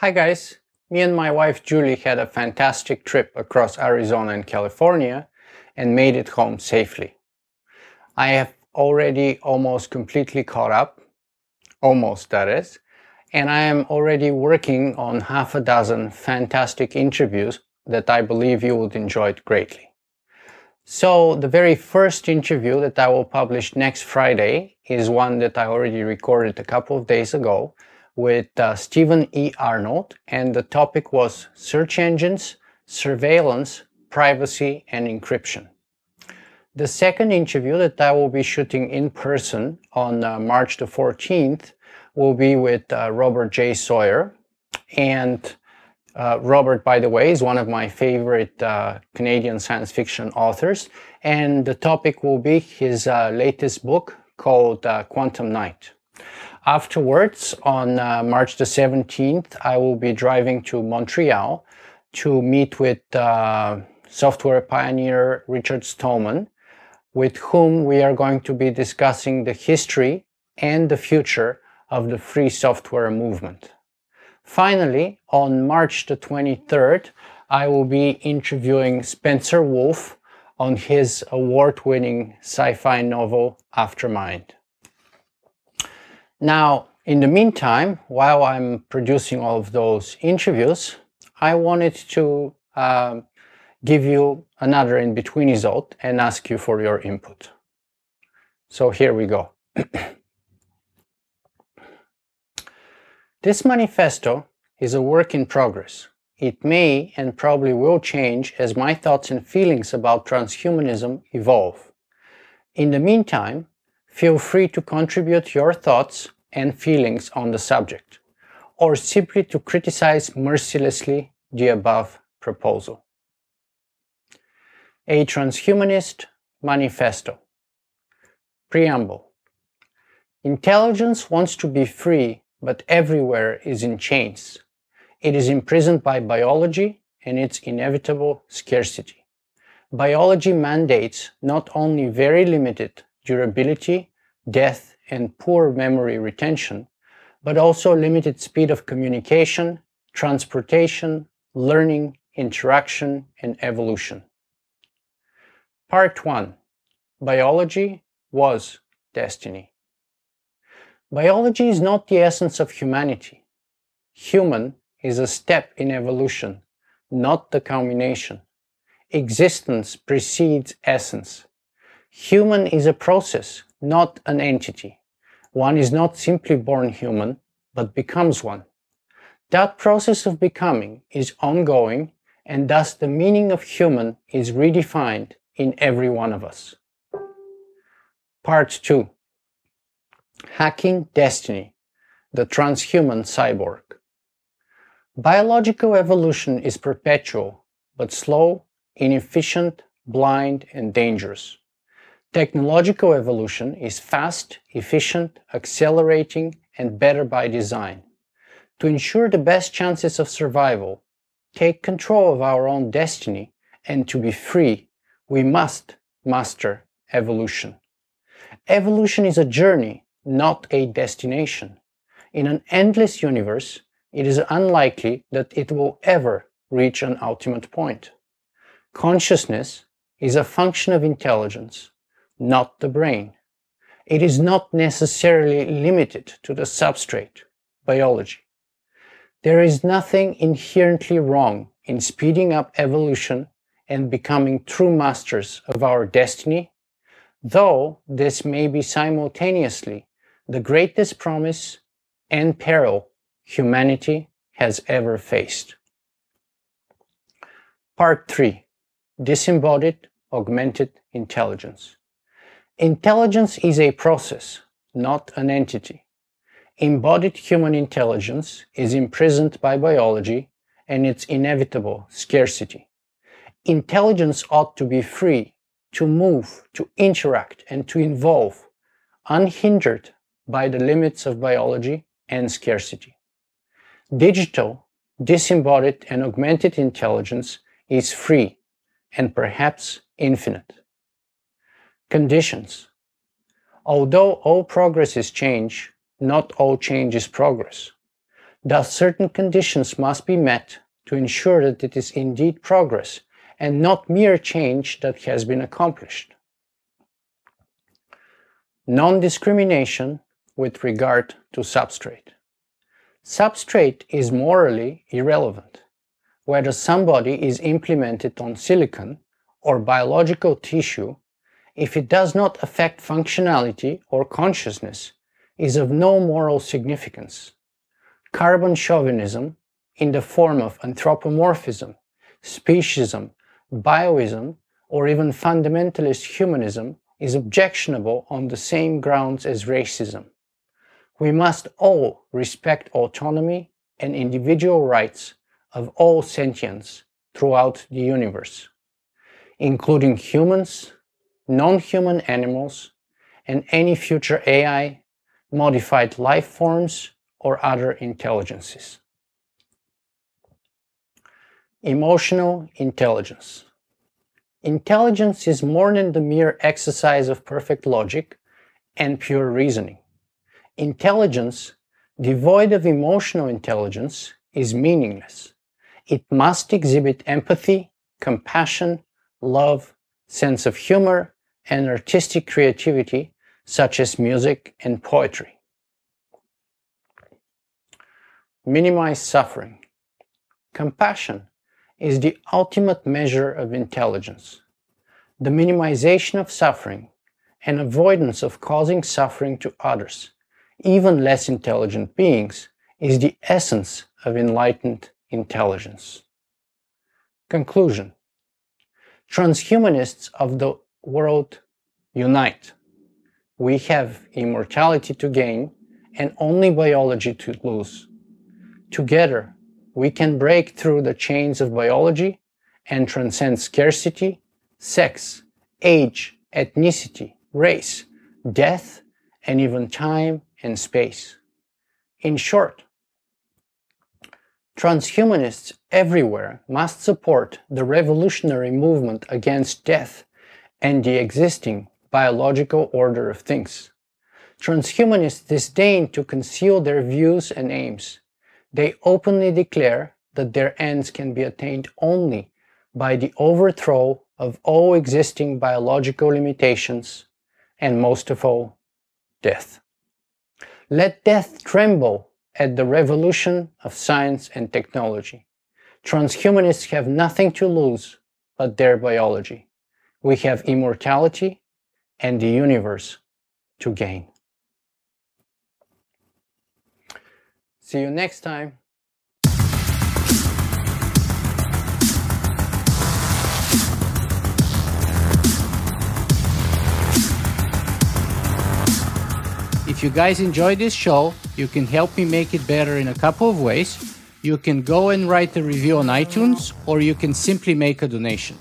Hi guys, me and my wife Julie had a fantastic trip across Arizona and California and made it home safely. I have already almost completely caught up, almost that is, and I am already working on half a dozen fantastic interviews that I believe you would enjoy greatly. So the very first interview that I will publish next Friday is one that I already recorded a couple of days ago with uh, Stephen E. Arnold, and the topic was search engines, surveillance, privacy, and encryption. The second interview that I will be shooting in person on uh, March the 14th will be with uh, Robert J. Sawyer. And uh, Robert, by the way, is one of my favorite uh, Canadian science fiction authors. And the topic will be his uh, latest book called Quantum Night. Afterwards, on uh, March the 17th, I will be driving to Montreal to meet with uh, software pioneer Richard Stallman, with whom we are going to be discussing the history and the future of the free software movement. Finally, on March the 23rd, I will be interviewing Spencer Wolf on his award winning sci fi novel Aftermind. Now, in the meantime, while I'm producing all of those interviews, I wanted to uh, give you another in between result and ask you for your input. So here we go. this manifesto is a work in progress. It may and probably will change as my thoughts and feelings about transhumanism evolve. In the meantime, Feel free to contribute your thoughts and feelings on the subject, or simply to criticize mercilessly the above proposal. A Transhumanist Manifesto Preamble Intelligence wants to be free, but everywhere is in chains. It is imprisoned by biology and its inevitable scarcity. Biology mandates not only very limited durability, death, and poor memory retention, but also limited speed of communication, transportation, learning, interaction, and evolution. Part 1 Biology was destiny. Biology is not the essence of humanity. Human is a step in evolution, not the culmination. Existence precedes essence. Human is a process, not an entity. One is not simply born human, but becomes one. That process of becoming is ongoing, and thus the meaning of human is redefined in every one of us. Part 2 Hacking Destiny The Transhuman Cyborg. Biological evolution is perpetual, but slow, inefficient, blind, and dangerous. Technological evolution is fast, efficient, accelerating, and better by design. To ensure the best chances of survival, take control of our own destiny, and to be free, we must master evolution. Evolution is a journey, not a destination. In an endless universe, it is unlikely that it will ever reach an ultimate point. Consciousness is a function of intelligence not the brain. It is not necessarily limited to the substrate, biology. There is nothing inherently wrong in speeding up evolution and becoming true masters of our destiny, though this may be simultaneously the greatest promise and peril humanity has ever faced. Part 3 Disembodied Augmented Intelligence Intelligence is a process, not an entity. Embodied human intelligence is imprisoned by biology and its inevitable scarcity. Intelligence ought to be free to move, to interact, and to evolve, unhindered by the limits of biology and scarcity. Digital, disembodied, and augmented intelligence is free and perhaps infinite. Conditions. Although all progress is change, not all change is progress. Thus, certain conditions must be met to ensure that it is indeed progress and not mere change that has been accomplished. Non-discrimination with regard to substrate. Substrate is morally irrelevant. Whether somebody is implemented on silicon or biological tissue, if it does not affect functionality or consciousness, is of no moral significance. Carbon chauvinism, in the form of anthropomorphism, speciesism, bioism, or even fundamentalist humanism, is objectionable on the same grounds as racism. We must all respect autonomy and individual rights of all sentients throughout the universe, including humans, non-human animals, and any future AI, modified life forms, or other intelligences. Emotional intelligence. Intelligence is more than the mere exercise of perfect logic and pure reasoning. Intelligence, devoid of emotional intelligence, is meaningless. It must exhibit empathy, compassion, love, sense of humor, and artistic creativity, such as music and poetry. Minimize suffering. Compassion is the ultimate measure of intelligence. The minimization of suffering and avoidance of causing suffering to others even less intelligent beings, is the essence of enlightened intelligence. Conclusion Transhumanists of the world unite. We have immortality to gain and only biology to lose. Together, we can break through the chains of biology and transcend scarcity, sex, age, ethnicity, race, death, and even time and space. In short, transhumanists everywhere must support the revolutionary movement against death and the existing biological order of things. Transhumanists disdain to conceal their views and aims. They openly declare that their ends can be attained only by the overthrow of all existing biological limitations and most of all, death. Let death tremble at the revolution of science and technology. Transhumanists have nothing to lose but their biology. We have immortality and the universe to gain. See you next time. If you guys enjoy this show, you can help me make it better in a couple of ways. You can go and write a review on iTunes, or you can simply make a donation.